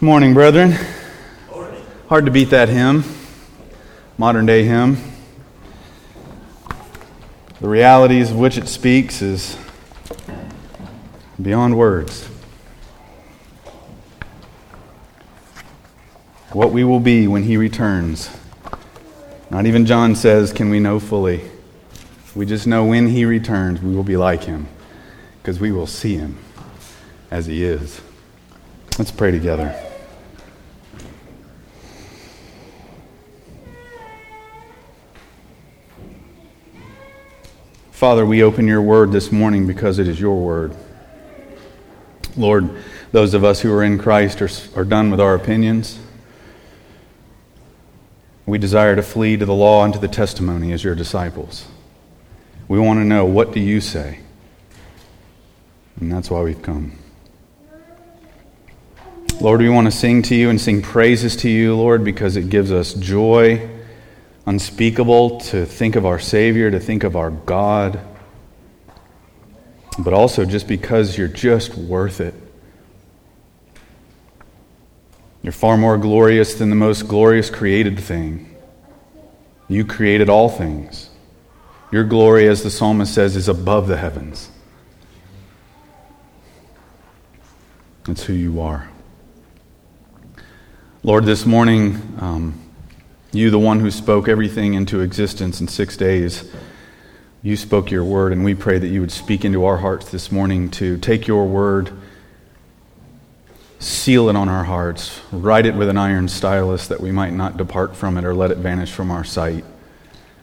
Good morning, brethren. Hard to beat that hymn, modern day hymn. The realities of which it speaks is beyond words. What we will be when he returns. Not even John says, Can we know fully? We just know when he returns, we will be like him because we will see him as he is. Let's pray together. Father, we open your word this morning because it is your word. Lord, those of us who are in Christ are, are done with our opinions. We desire to flee to the law and to the testimony as your disciples. We want to know what do you say? And that's why we've come. Lord, we want to sing to you and sing praises to you, Lord, because it gives us joy unspeakable to think of our Savior, to think of our God, but also just because you're just worth it. You're far more glorious than the most glorious created thing. You created all things. Your glory, as the psalmist says, is above the heavens. That's who you are. Lord, this morning, um, you, the one who spoke everything into existence in six days, you spoke your word, and we pray that you would speak into our hearts this morning to take your word, seal it on our hearts, write it with an iron stylus that we might not depart from it or let it vanish from our sight.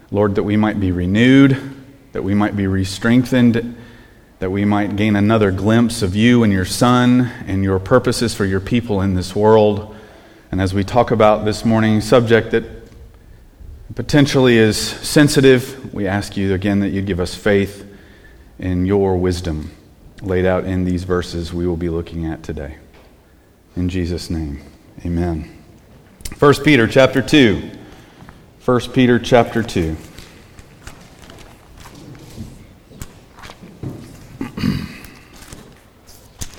Lord, that we might be renewed, that we might be re strengthened, that we might gain another glimpse of you and your Son and your purposes for your people in this world. And as we talk about this morning, subject that potentially is sensitive, we ask you again that you give us faith in your wisdom laid out in these verses we will be looking at today. In Jesus' name, amen. 1 Peter chapter 2. 1 Peter chapter 2.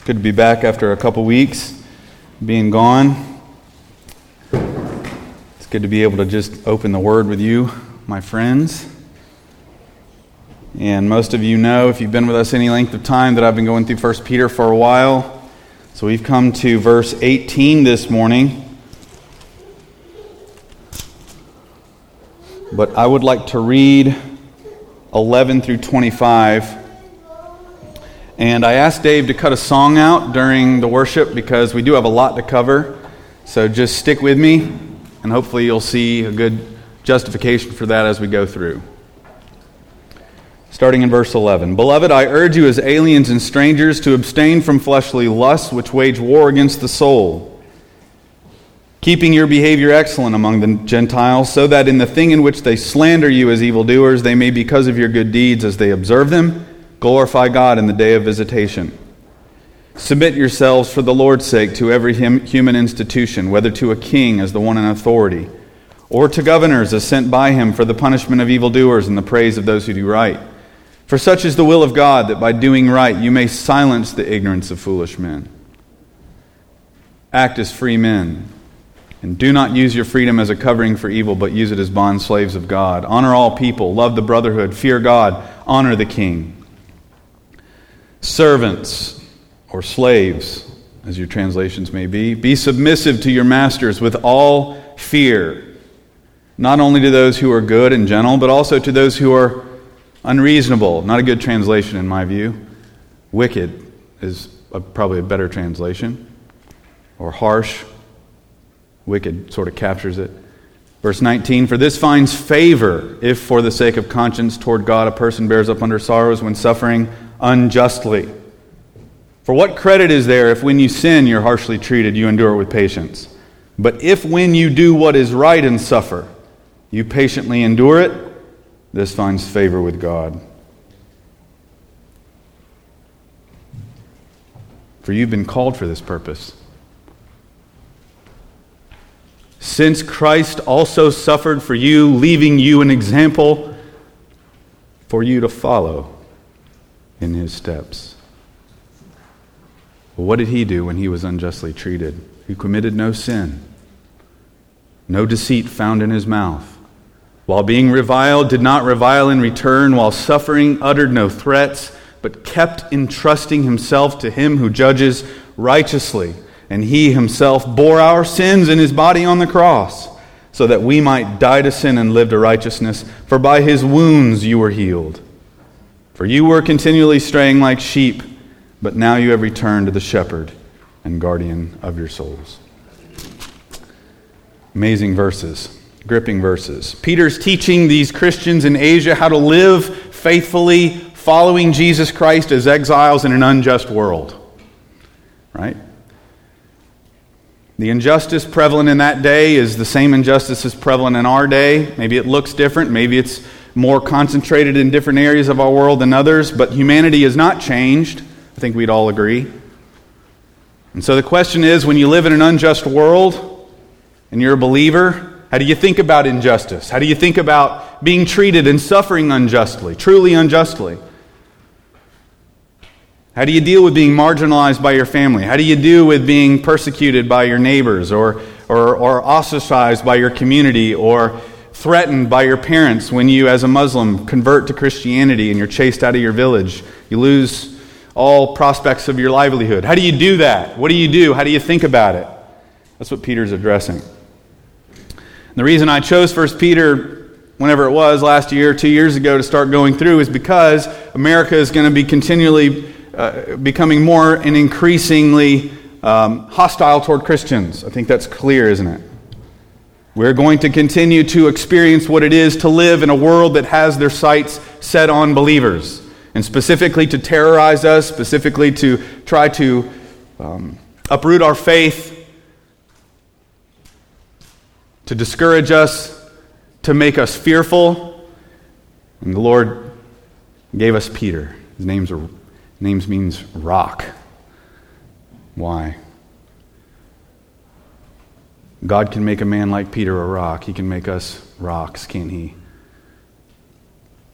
Good to be back after a couple weeks being gone good to be able to just open the Word with you, my friends. And most of you know, if you've been with us any length of time, that I've been going through 1 Peter for a while. So we've come to verse 18 this morning. But I would like to read 11 through 25. And I asked Dave to cut a song out during the worship because we do have a lot to cover. So just stick with me and hopefully you'll see a good justification for that as we go through. Starting in verse 11 Beloved, I urge you as aliens and strangers to abstain from fleshly lusts which wage war against the soul, keeping your behavior excellent among the Gentiles, so that in the thing in which they slander you as evildoers, they may, because of your good deeds as they observe them, glorify God in the day of visitation. Submit yourselves for the Lord's sake to every human institution, whether to a king as the one in authority, or to governors as sent by him for the punishment of evildoers and the praise of those who do right. For such is the will of God, that by doing right you may silence the ignorance of foolish men. Act as free men, and do not use your freedom as a covering for evil, but use it as bond slaves of God. Honor all people, love the brotherhood, fear God, honor the king. Servants, or slaves, as your translations may be. Be submissive to your masters with all fear, not only to those who are good and gentle, but also to those who are unreasonable. Not a good translation, in my view. Wicked is a, probably a better translation. Or harsh. Wicked sort of captures it. Verse 19 For this finds favor if, for the sake of conscience toward God, a person bears up under sorrows when suffering unjustly. For what credit is there if when you sin you're harshly treated, you endure it with patience? But if when you do what is right and suffer, you patiently endure it, this finds favor with God. For you've been called for this purpose. Since Christ also suffered for you, leaving you an example for you to follow in his steps. What did he do when he was unjustly treated? He committed no sin, no deceit found in his mouth. While being reviled, did not revile in return. While suffering, uttered no threats, but kept entrusting himself to him who judges righteously. And he himself bore our sins in his body on the cross, so that we might die to sin and live to righteousness. For by his wounds you were healed. For you were continually straying like sheep, but now you have returned to the shepherd and guardian of your souls. Amazing verses gripping verses. Peter's teaching these Christians in Asia how to live faithfully, following Jesus Christ as exiles in an unjust world. Right? The injustice prevalent in that day is the same injustice as prevalent in our day. Maybe it looks different, maybe it's more concentrated in different areas of our world than others, but humanity has not changed. I think we'd all agree. And so the question is when you live in an unjust world and you're a believer, how do you think about injustice? How do you think about being treated and suffering unjustly, truly unjustly? How do you deal with being marginalized by your family? How do you deal with being persecuted by your neighbors or, or, or ostracized by your community or threatened by your parents when you, as a Muslim, convert to Christianity and you're chased out of your village? You lose all prospects of your livelihood. How do you do that? What do you do? How do you think about it? That's what Peter's addressing. The reason I chose 1 Peter, whenever it was, last year, two years ago, to start going through is because America is going to be continually uh, becoming more and increasingly um, hostile toward Christians. I think that's clear, isn't it? We're going to continue to experience what it is to live in a world that has their sights set on believers, and specifically to terrorize us, specifically to try to um, uproot our faith to discourage us, to make us fearful. And the Lord gave us Peter. His name's, names means rock. Why? God can make a man like Peter a rock. He can make us rocks, can't he?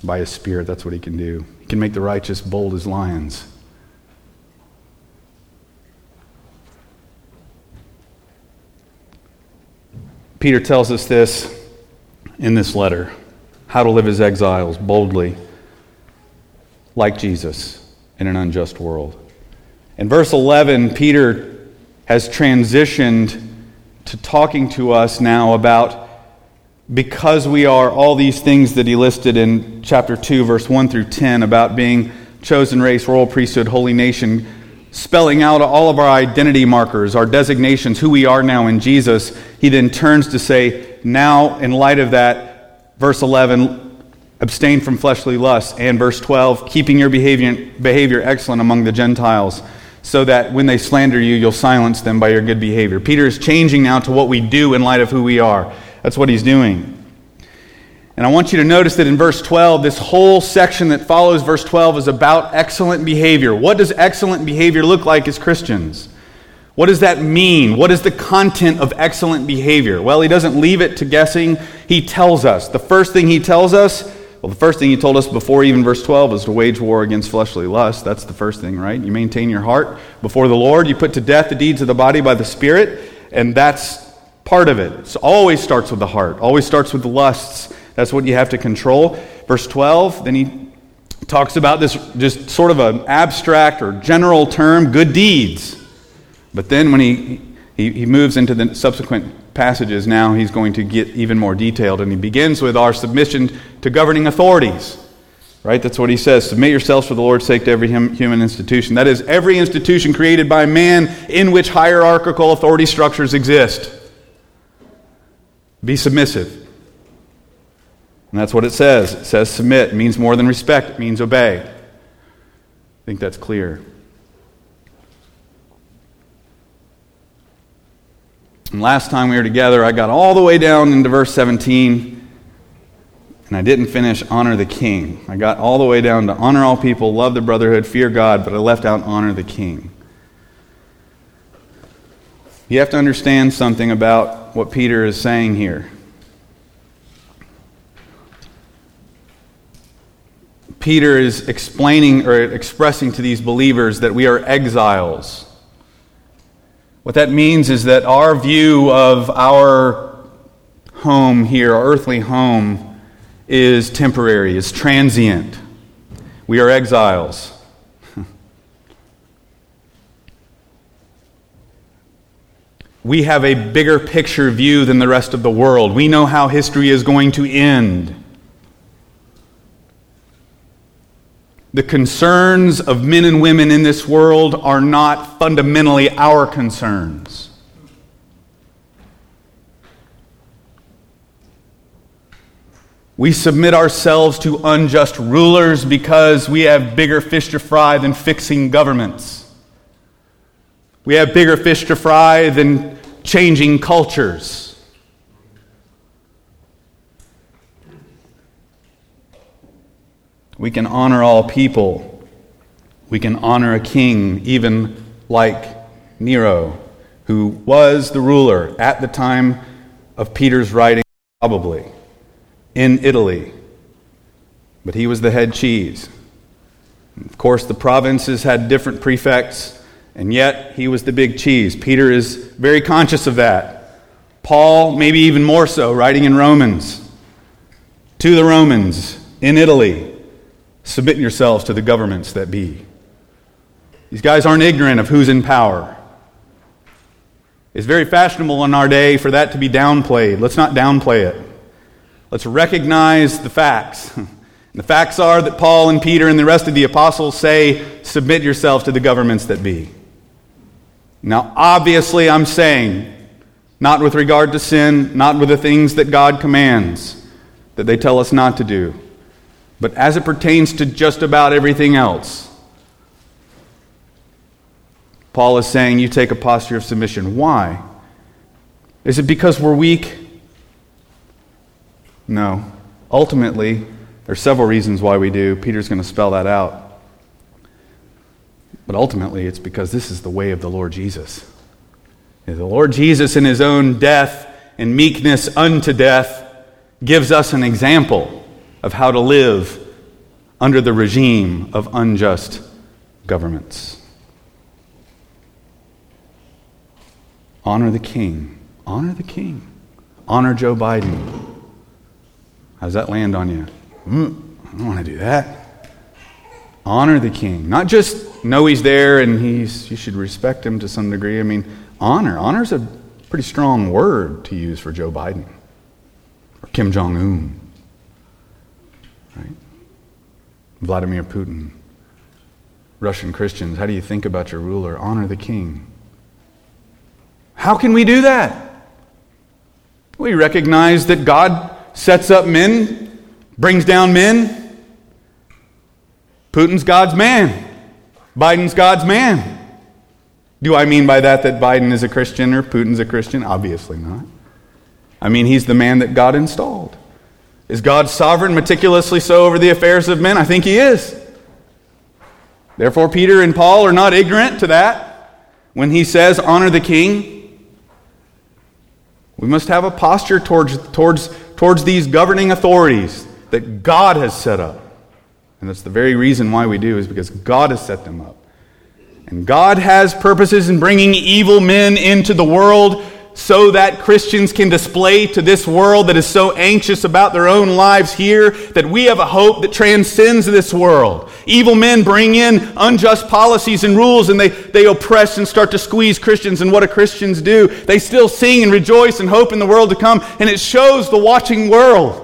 By his Spirit, that's what he can do. He can make the righteous bold as lions. Peter tells us this in this letter how to live as exiles boldly, like Jesus, in an unjust world. In verse 11, Peter has transitioned to talking to us now about because we are all these things that he listed in chapter 2, verse 1 through 10, about being chosen race, royal priesthood, holy nation spelling out all of our identity markers, our designations, who we are now in Jesus, he then turns to say, now, in light of that, verse 11, abstain from fleshly lusts, and verse 12, keeping your behavior, behavior excellent among the Gentiles, so that when they slander you, you'll silence them by your good behavior. Peter is changing now to what we do in light of who we are. That's what he's doing. And I want you to notice that in verse 12, this whole section that follows verse 12 is about excellent behavior. What does excellent behavior look like as Christians? What does that mean? What is the content of excellent behavior? Well, he doesn't leave it to guessing. He tells us. The first thing he tells us, well, the first thing he told us before even verse 12 is to wage war against fleshly lust. That's the first thing, right? You maintain your heart before the Lord. You put to death the deeds of the body by the Spirit, and that's part of it. It always starts with the heart, always starts with the lusts that's what you have to control. Verse 12, then he talks about this just sort of an abstract or general term, good deeds. But then when he, he, he moves into the subsequent passages, now he's going to get even more detailed. And he begins with our submission to governing authorities. Right? That's what he says. Submit yourselves for the Lord's sake to every human institution. That is, every institution created by man in which hierarchical authority structures exist. Be submissive. And that's what it says. It says submit. It means more than respect, it means obey. I think that's clear. And last time we were together, I got all the way down into verse 17, and I didn't finish honor the king. I got all the way down to honor all people, love the brotherhood, fear God, but I left out honor the king. You have to understand something about what Peter is saying here. Peter is explaining or expressing to these believers that we are exiles. What that means is that our view of our home here, our earthly home, is temporary, is transient. We are exiles. We have a bigger picture view than the rest of the world. We know how history is going to end. The concerns of men and women in this world are not fundamentally our concerns. We submit ourselves to unjust rulers because we have bigger fish to fry than fixing governments. We have bigger fish to fry than changing cultures. We can honor all people. We can honor a king, even like Nero, who was the ruler at the time of Peter's writing, probably, in Italy. But he was the head cheese. Of course, the provinces had different prefects, and yet he was the big cheese. Peter is very conscious of that. Paul, maybe even more so, writing in Romans to the Romans in Italy Submit yourselves to the governments that be. These guys aren't ignorant of who's in power. It's very fashionable in our day for that to be downplayed. Let's not downplay it. Let's recognize the facts. the facts are that Paul and Peter and the rest of the apostles say, Submit yourselves to the governments that be. Now, obviously, I'm saying, not with regard to sin, not with the things that God commands, that they tell us not to do. But as it pertains to just about everything else, Paul is saying you take a posture of submission. Why? Is it because we're weak? No. Ultimately, there are several reasons why we do. Peter's going to spell that out. But ultimately, it's because this is the way of the Lord Jesus. The Lord Jesus, in his own death and meekness unto death, gives us an example of how to live under the regime of unjust governments. Honor the king. Honor the king. Honor Joe Biden. How's that land on you? Mm, I don't want to do that. Honor the king. Not just know he's there and he's, you should respect him to some degree. I mean, honor. Honor is a pretty strong word to use for Joe Biden or Kim Jong un. Right? Vladimir Putin, Russian Christians, how do you think about your ruler? Honor the king. How can we do that? We recognize that God sets up men, brings down men. Putin's God's man. Biden's God's man. Do I mean by that that Biden is a Christian or Putin's a Christian? Obviously not. I mean, he's the man that God installed. Is God sovereign, meticulously so over the affairs of men? I think He is. Therefore, Peter and Paul are not ignorant to that. When he says, honor the king, we must have a posture towards, towards, towards these governing authorities that God has set up. And that's the very reason why we do, is because God has set them up. And God has purposes in bringing evil men into the world so that Christians can display to this world that is so anxious about their own lives here that we have a hope that transcends this world. Evil men bring in unjust policies and rules and they, they oppress and start to squeeze Christians. And what do Christians do? They still sing and rejoice and hope in the world to come. And it shows the watching world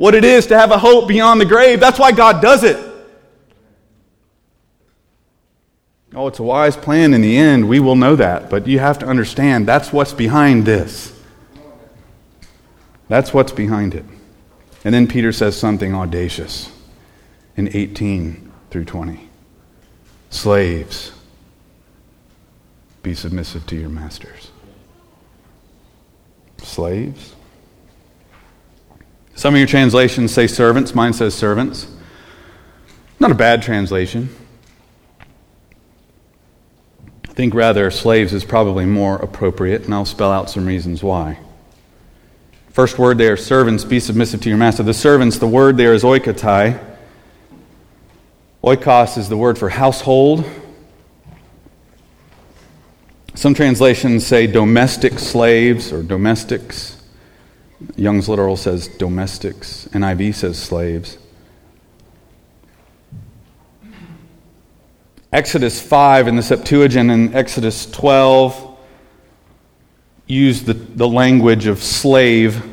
what it is to have a hope beyond the grave. That's why God does it. Oh, it's a wise plan in the end. We will know that. But you have to understand that's what's behind this. That's what's behind it. And then Peter says something audacious in 18 through 20. Slaves, be submissive to your masters. Slaves? Some of your translations say servants. Mine says servants. Not a bad translation I think rather slaves is probably more appropriate, and I'll spell out some reasons why. First word there, servants, be submissive to your master. The servants, the word there is oikotai. Oikos is the word for household. Some translations say domestic slaves or domestics. Young's literal says domestics. NIV says slaves. Exodus 5 in the Septuagint and Exodus 12 use the, the language of slave.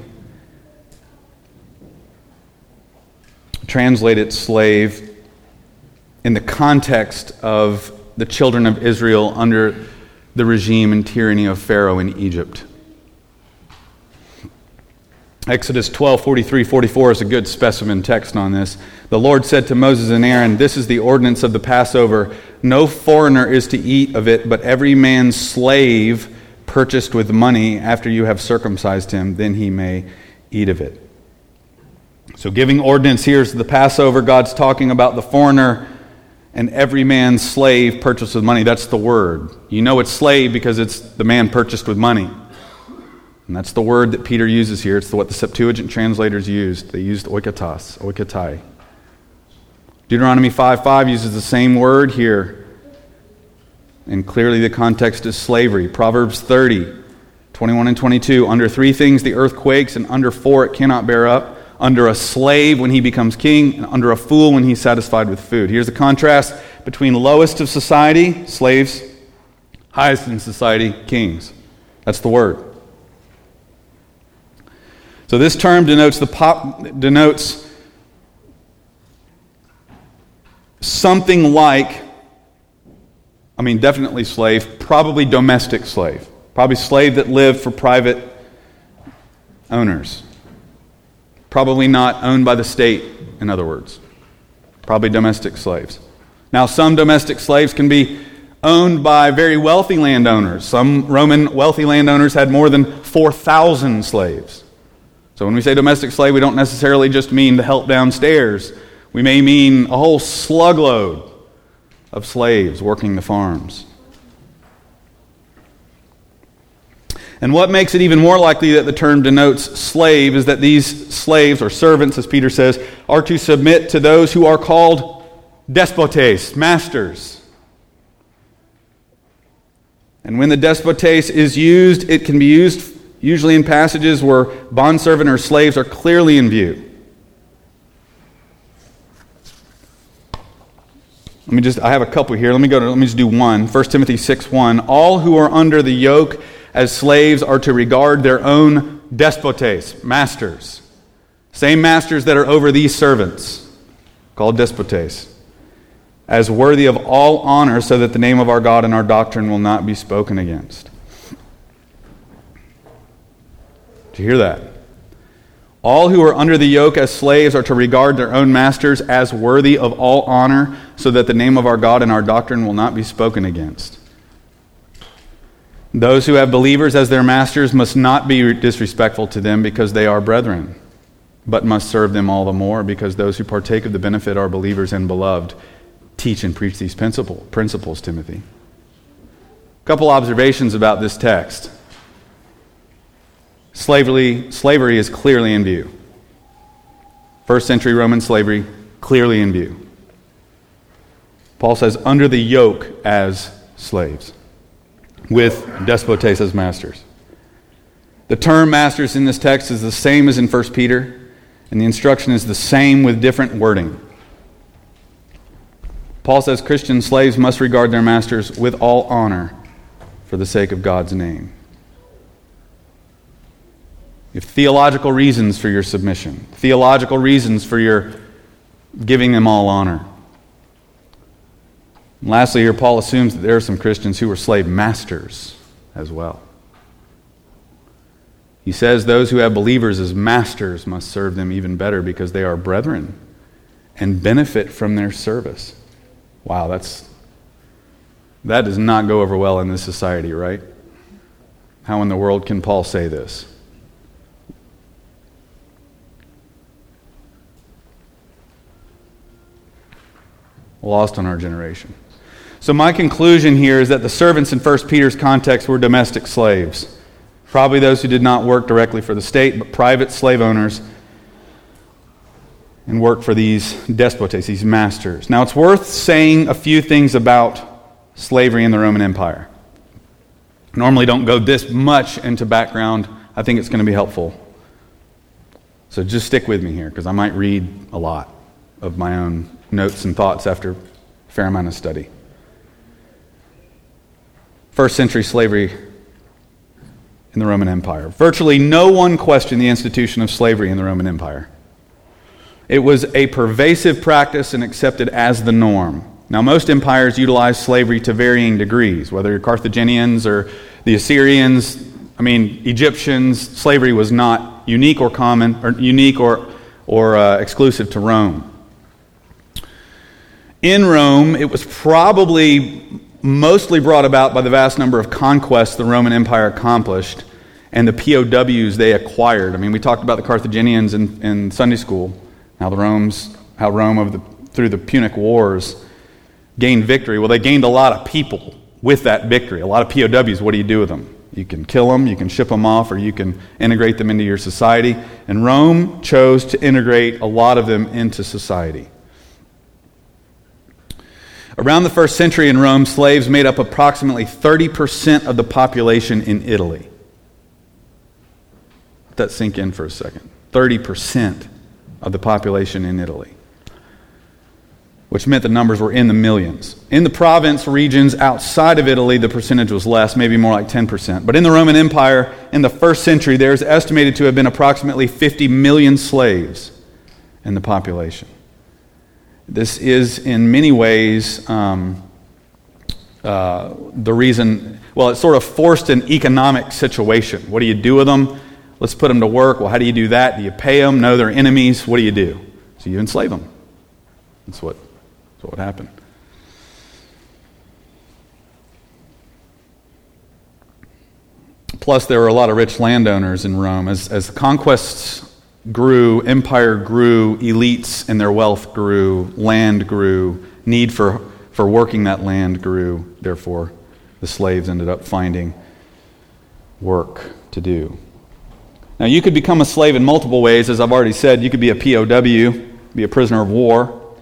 Translate it slave in the context of the children of Israel under the regime and tyranny of Pharaoh in Egypt. Exodus 12, 43, 44 is a good specimen text on this. The Lord said to Moses and Aaron, This is the ordinance of the Passover. No foreigner is to eat of it, but every man's slave purchased with money after you have circumcised him, then he may eat of it. So, giving ordinance here is the Passover. God's talking about the foreigner and every man's slave purchased with money. That's the word. You know it's slave because it's the man purchased with money. And that's the word that Peter uses here. It's what the Septuagint translators used. They used oikatos, oikatai. Deuteronomy 5 5 uses the same word here. And clearly the context is slavery. Proverbs 30, 21 and 22. Under three things the earth quakes, and under four it cannot bear up. Under a slave when he becomes king, and under a fool when he's satisfied with food. Here's the contrast between lowest of society, slaves, highest in society, kings. That's the word. So this term denotes the pop, denotes something like I mean definitely slave, probably domestic slave. Probably slave that lived for private owners. Probably not owned by the state, in other words. Probably domestic slaves. Now, some domestic slaves can be owned by very wealthy landowners. Some Roman wealthy landowners had more than 4,000 slaves. So when we say domestic slave, we don't necessarily just mean the help downstairs. We may mean a whole slugload of slaves working the farms. And what makes it even more likely that the term denotes slave is that these slaves, or servants, as Peter says, are to submit to those who are called despotes, masters. And when the despotes is used, it can be used usually in passages where bondservant or slaves are clearly in view. Let me just, I have a couple here. Let me go to, let me just do one. 1 Timothy 6 1. All who are under the yoke as slaves are to regard their own despotes, masters. Same masters that are over these servants, called despotes, as worthy of all honor, so that the name of our God and our doctrine will not be spoken against. You hear that? All who are under the yoke as slaves are to regard their own masters as worthy of all honor, so that the name of our God and our doctrine will not be spoken against. Those who have believers as their masters must not be disrespectful to them because they are brethren, but must serve them all the more because those who partake of the benefit are believers and beloved. Teach and preach these principle, principles, Timothy. A couple observations about this text. Slavery, slavery is clearly in view. First century Roman slavery, clearly in view. Paul says, under the yoke as slaves, with despotes as masters. The term masters in this text is the same as in 1 Peter, and the instruction is the same with different wording. Paul says Christian slaves must regard their masters with all honor for the sake of God's name. You have theological reasons for your submission, theological reasons for your giving them all honor. And lastly, here Paul assumes that there are some Christians who were slave masters as well. He says those who have believers as masters must serve them even better because they are brethren and benefit from their service. Wow, that's that does not go over well in this society, right? How in the world can Paul say this? Lost on our generation. So, my conclusion here is that the servants in 1 Peter's context were domestic slaves. Probably those who did not work directly for the state, but private slave owners and worked for these despotes, these masters. Now, it's worth saying a few things about slavery in the Roman Empire. normally don't go this much into background. I think it's going to be helpful. So just stick with me here because I might read a lot of my own notes and thoughts after a fair amount of study. First century slavery in the Roman Empire. Virtually no one questioned the institution of slavery in the Roman Empire. It was a pervasive practice and accepted as the norm. Now, most empires utilized slavery to varying degrees, whether you're Carthaginians or the Assyrians, I mean, Egyptians, slavery was not unique or common, or unique or, or uh, exclusive to Rome. In Rome, it was probably mostly brought about by the vast number of conquests the Roman Empire accomplished and the POWs they acquired. I mean, we talked about the Carthaginians in, in Sunday school, how the Rome's, how Rome the, through the Punic Wars gained victory. Well, they gained a lot of people with that victory. A lot of POWs. What do you do with them? You can kill them, you can ship them off, or you can integrate them into your society. And Rome chose to integrate a lot of them into society. Around the first century in Rome, slaves made up approximately 30% of the population in Italy. Let that sink in for a second. 30% of the population in Italy which meant the numbers were in the millions. In the province regions outside of Italy, the percentage was less, maybe more like 10%. But in the Roman Empire, in the first century, there's estimated to have been approximately 50 million slaves in the population. This is, in many ways, um, uh, the reason, well, it sort of forced an economic situation. What do you do with them? Let's put them to work. Well, how do you do that? Do you pay them? No, they're enemies. What do you do? So you enslave them. That's what that's what happened. Plus, there were a lot of rich landowners in Rome. As, as the conquests grew, empire grew, elites and their wealth grew, land grew, need for, for working that land grew. Therefore, the slaves ended up finding work to do. Now, you could become a slave in multiple ways. As I've already said, you could be a POW, be a prisoner of war.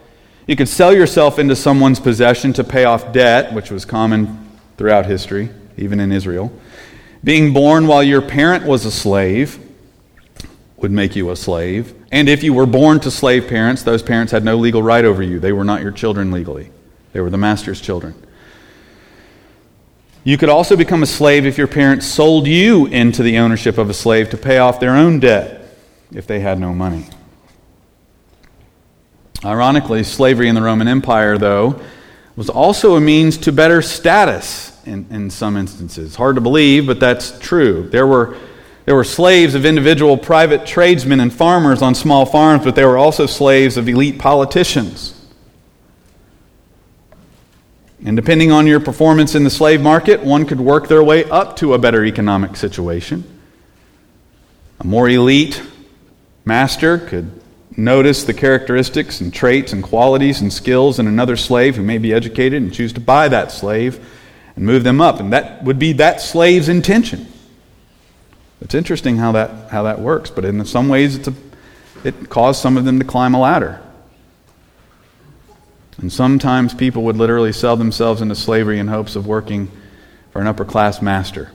You could sell yourself into someone's possession to pay off debt, which was common throughout history, even in Israel. Being born while your parent was a slave would make you a slave. And if you were born to slave parents, those parents had no legal right over you. They were not your children legally, they were the master's children. You could also become a slave if your parents sold you into the ownership of a slave to pay off their own debt if they had no money. Ironically, slavery in the Roman Empire, though, was also a means to better status in, in some instances. Hard to believe, but that's true. There were, there were slaves of individual private tradesmen and farmers on small farms, but there were also slaves of elite politicians. And depending on your performance in the slave market, one could work their way up to a better economic situation. A more elite master could notice the characteristics and traits and qualities and skills in another slave who may be educated and choose to buy that slave and move them up. And that would be that slave's intention. It's interesting how that, how that works, but in some ways it's a, it caused some of them to climb a ladder. And sometimes people would literally sell themselves into slavery in hopes of working for an upper class master.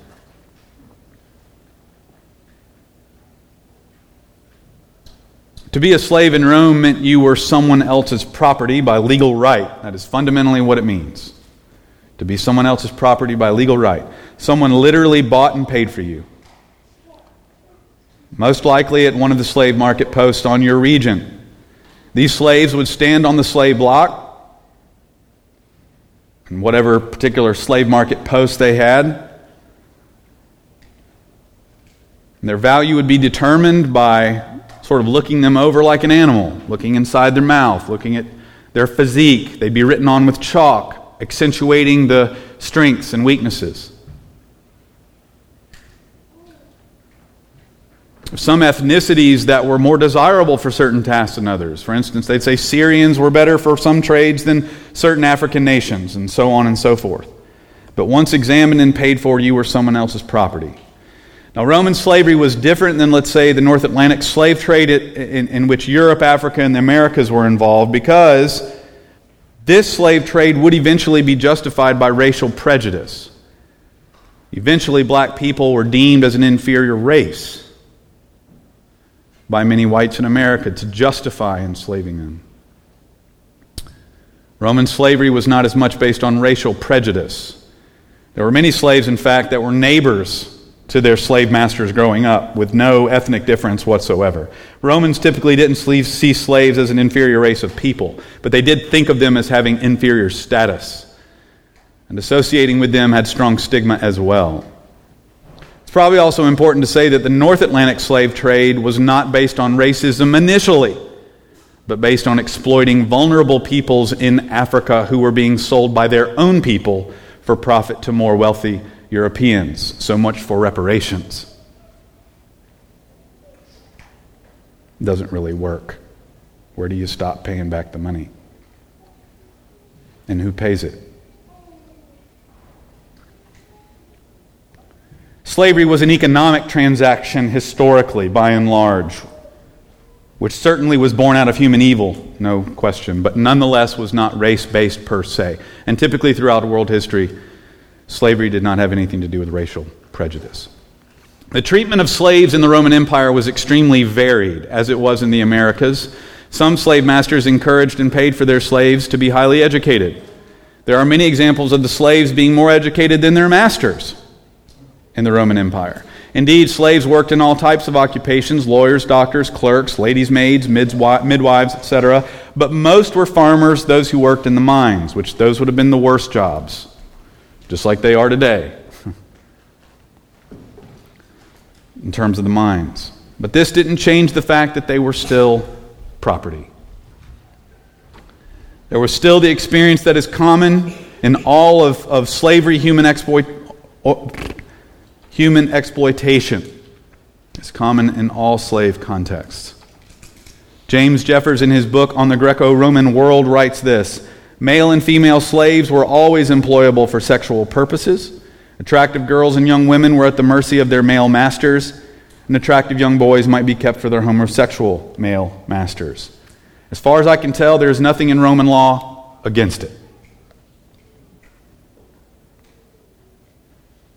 To be a slave in Rome meant you were someone else's property by legal right. That is fundamentally what it means. To be someone else's property by legal right. Someone literally bought and paid for you. Most likely at one of the slave market posts on your region. These slaves would stand on the slave block, and whatever particular slave market post they had. Their value would be determined by sort of looking them over like an animal, looking inside their mouth, looking at their physique. They'd be written on with chalk, accentuating the strengths and weaknesses. Some ethnicities that were more desirable for certain tasks than others. For instance, they'd say Syrians were better for some trades than certain African nations, and so on and so forth. But once examined and paid for, you were someone else's property. Now, Roman slavery was different than, let's say, the North Atlantic slave trade in, in, which Europe, Africa, and the Americas were involved because this slave trade would eventually be justified by racial prejudice. Eventually, black people were deemed as an inferior race by many whites in America to justify enslaving them. Roman slavery was not as much based on racial prejudice. There were many slaves, in fact, that were neighbors to their slave masters growing up with no ethnic difference whatsoever. Romans typically didn't see slaves as an inferior race of people, but they did think of them as having inferior status. And associating with them had strong stigma as well. It's probably also important to say that the North Atlantic slave trade was not based on racism initially, but based on exploiting vulnerable peoples in Africa who were being sold by their own people for profit to more wealthy Europeans. So much for reparations. Doesn't really work. Where do you stop paying back the money? And who pays it? Slavery was an economic transaction historically, by and large, which certainly was born out of human evil, no question, but nonetheless was not race based per se. And typically throughout world history, slavery did not have anything to do with racial prejudice. The treatment of slaves in the Roman Empire was extremely varied, as it was in the Americas. Some slave masters encouraged and paid for their slaves to be highly educated. There are many examples of the slaves being more educated than their masters in the Roman Empire. Indeed, slaves worked in all types of occupations lawyers, doctors, clerks, ladies' maids, midwives, etc. But most were farmers, those who worked in the mines, which those would have been the worst jobs just like they are today in terms of the mines. But this didn't change the fact that they were still property. There was still the experience that is common in all of, of slavery, human, exploit, human exploitation. is common in all slave contexts. James Jeffers, in his book on the Greco Roman world, writes this Male and female slaves were always employable for sexual purposes. Attractive girls and young women were at the mercy of their male masters, and attractive young boys might be kept for their homosexual male masters. As far as I can tell, there is nothing in Roman law against it.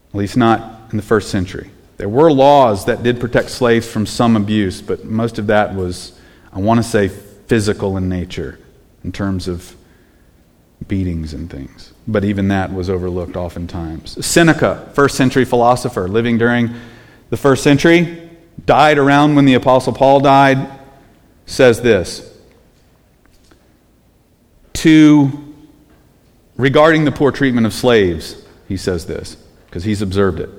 At least not in the first century. There were laws that did protect slaves from some abuse, but most of that was, I want to say, physical in nature in terms of beatings and things. But even that was overlooked oftentimes. Seneca, first century philosopher, living during the first century, died around when the Apostle Paul died, says this to regarding the poor treatment of slaves, he says this, because he's observed it.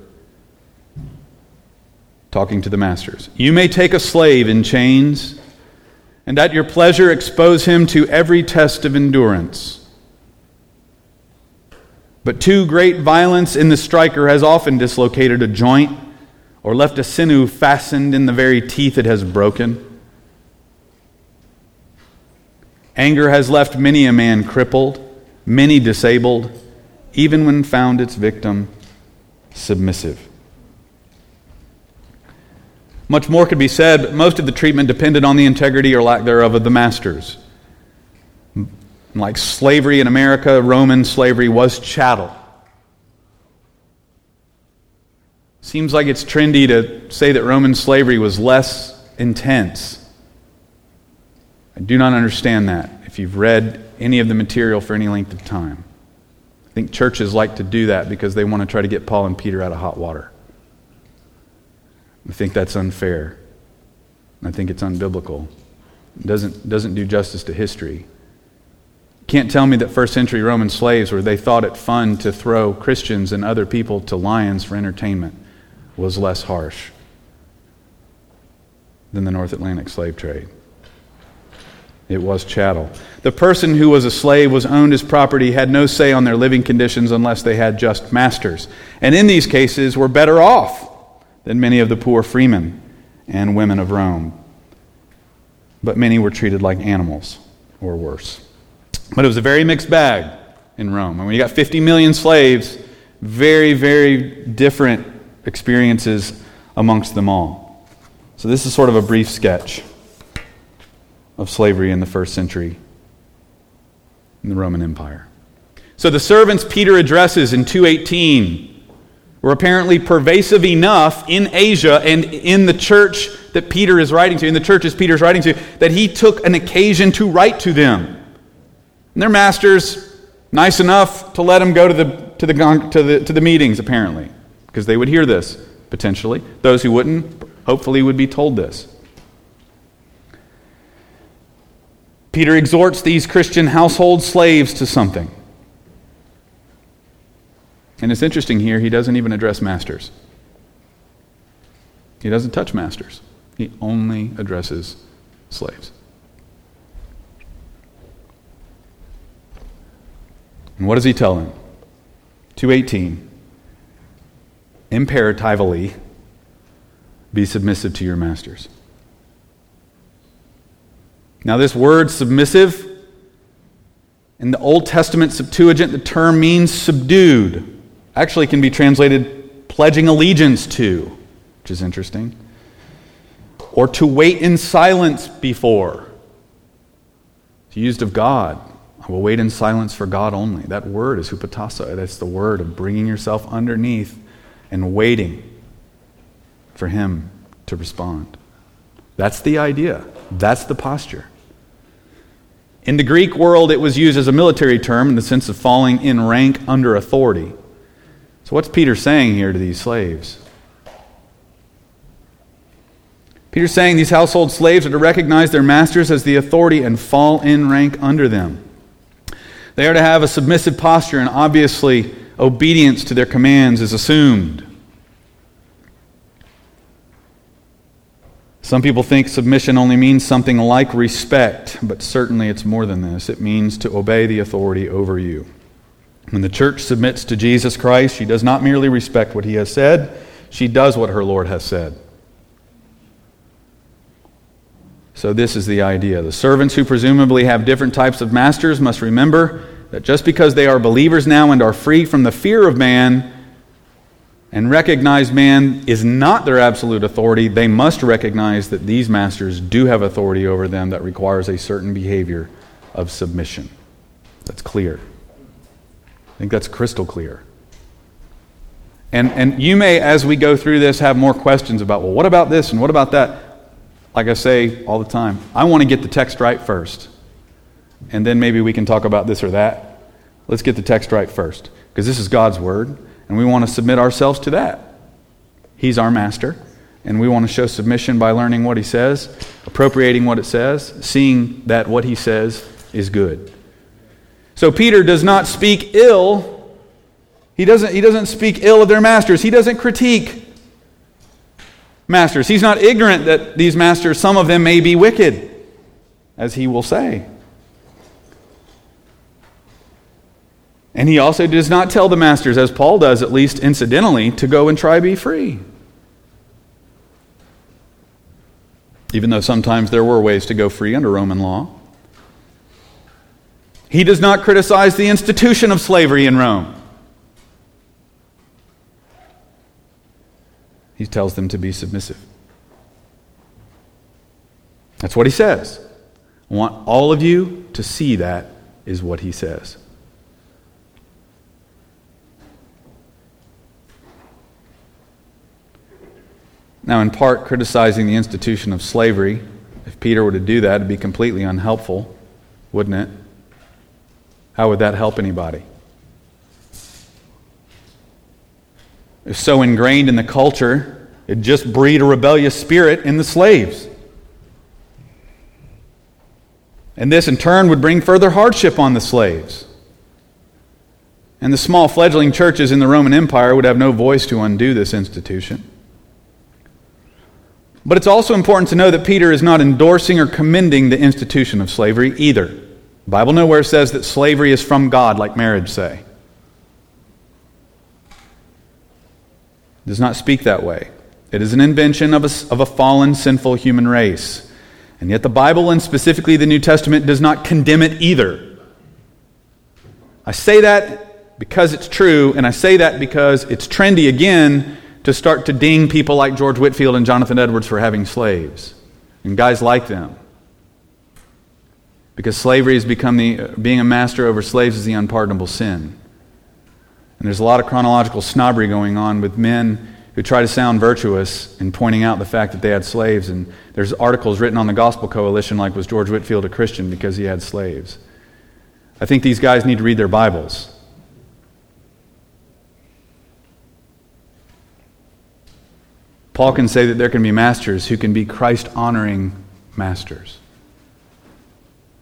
Talking to the masters. You may take a slave in chains, and at your pleasure expose him to every test of endurance but too great violence in the striker has often dislocated a joint or left a sinew fastened in the very teeth it has broken. Anger has left many a man crippled, many disabled, even when found its victim submissive. Much more could be said, but most of the treatment depended on the integrity or lack thereof of the masters. Like slavery in America, Roman slavery was chattel. Seems like it's trendy to say that Roman slavery was less intense. I do not understand that if you've read any of the material for any length of time. I think churches like to do that because they want to try to get Paul and Peter out of hot water. I think that's unfair. I think it's unbiblical. It doesn't, doesn't do justice to history. Can't tell me that first century Roman slaves, where they thought it fun to throw Christians and other people to lions for entertainment, was less harsh than the North Atlantic slave trade. It was chattel. The person who was a slave was owned as property, had no say on their living conditions unless they had just masters. And in these cases were better off than many of the poor freemen and women of Rome. But many were treated like animals or worse. But it was a very mixed bag in Rome. And when you got 50 million slaves, very, very different experiences amongst them all. So, this is sort of a brief sketch of slavery in the first century in the Roman Empire. So, the servants Peter addresses in 218 were apparently pervasive enough in Asia and in the church that Peter is writing to, in the churches Peter is writing to, that he took an occasion to write to them. And their masters, nice enough to let them go to the, to the, to the, to the meetings, apparently, because they would hear this, potentially. Those who wouldn't, hopefully, would be told this. Peter exhorts these Christian household slaves to something. And it's interesting here, he doesn't even address masters. He doesn't touch masters, he only addresses slaves. And what does he tell them? 218 Imperatively, be submissive to your masters. Now, this word submissive, in the Old Testament Septuagint, the term means subdued actually can be translated pledging allegiance to, which is interesting, or to wait in silence before. It's used of God. I will wait in silence for God only. That word is hupatasa. That's the word of bringing yourself underneath and waiting for Him to respond. That's the idea. That's the posture. In the Greek world, it was used as a military term in the sense of falling in rank under authority. So, what's Peter saying here to these slaves? Peter's saying these household slaves are to recognize their masters as the authority and fall in rank under them. They are to have a submissive posture, and obviously, obedience to their commands is assumed. Some people think submission only means something like respect, but certainly it's more than this. It means to obey the authority over you. When the church submits to Jesus Christ, she does not merely respect what he has said, she does what her Lord has said. So, this is the idea. The servants who presumably have different types of masters must remember that just because they are believers now and are free from the fear of man and recognize man is not their absolute authority, they must recognize that these masters do have authority over them that requires a certain behavior of submission. That's clear. I think that's crystal clear. And, and you may, as we go through this, have more questions about, well, what about this and what about that? Like I say all the time, I want to get the text right first. And then maybe we can talk about this or that. Let's get the text right first, because this is God's word, and we want to submit ourselves to that. He's our master, and we want to show submission by learning what he says, appropriating what it says, seeing that what he says is good. So Peter does not speak ill. He doesn't, he doesn't speak ill of their masters. He doesn't critique masters. He's not ignorant that these masters, some of them may be wicked, as he will say. And he also does not tell the masters, as Paul does, at least incidentally, to go and try be free. Even though sometimes there were ways to go free under Roman law. He does not criticize the institution of slavery in Rome. He tells them to be submissive. That's what he says. I want all of you to see that, is what he says. Now, in part, criticizing the institution of slavery, if Peter were to do that, it'd be completely unhelpful, wouldn't it? How would that help anybody? It's so ingrained in the culture, it just breed a rebellious spirit in the slaves. And this, in turn, would bring further hardship on the slaves. And the small fledgling churches in the Roman Empire would have no voice to undo this institution. But it's also important to know that Peter is not endorsing or commending the institution of slavery either. Bible nowhere says that slavery is from God, like marriage say. It does not speak that way. It is an invention of a, of a fallen, sinful human race. And yet the Bible, and specifically the New Testament, does not condemn it either. I say that because it's true, and I say that because it's trendy again to start to ding people like George Whitefield and Jonathan Edwards for having slaves, and guys like them. Because slavery has become the, being a master over slaves is the unpardonable sin. And there's a lot of chronological snobbery going on with men who try to sound virtuous in pointing out the fact that they had slaves. And there's articles written on the Gospel Coalition like, Was George Whitefield a Christian because he had slaves? I think these guys need to read their Bibles. Paul can say that there can be masters who can be Christ honoring masters.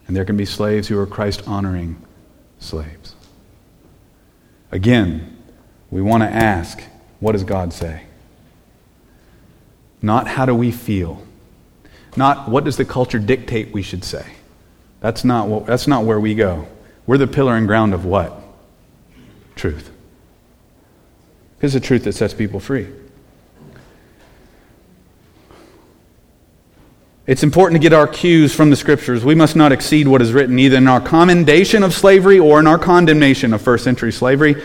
And there can be slaves who are Christ honoring slaves. Again, we want to ask what does God say? Not how do we feel? Not what does the culture dictate we should say? That's not, what, that's not where we go. We're the pillar and ground of what? Truth. It's the truth that sets people free. It's important to get our cues from the scriptures. We must not exceed what is written, either in our commendation of slavery or in our condemnation of first century slavery.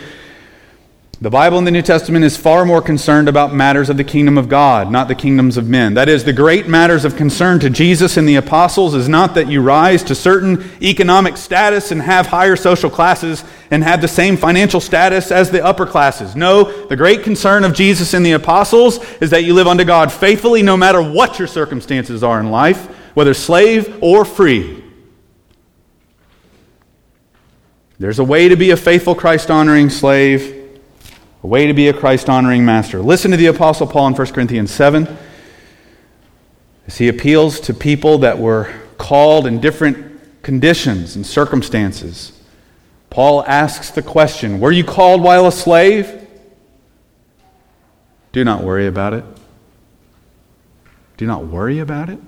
The Bible in the New Testament is far more concerned about matters of the kingdom of God, not the kingdoms of men. That is, the great matters of concern to Jesus and the apostles is not that you rise to certain economic status and have higher social classes and have the same financial status as the upper classes. No, the great concern of Jesus and the apostles is that you live unto God faithfully no matter what your circumstances are in life, whether slave or free. There's a way to be a faithful Christ honoring slave a way to be a Christ honoring master. Listen to the Apostle Paul in 1 Corinthians 7 as he appeals to people that were called in different conditions and circumstances. Paul asks the question Were you called while a slave? Do not worry about it. Do not worry about it.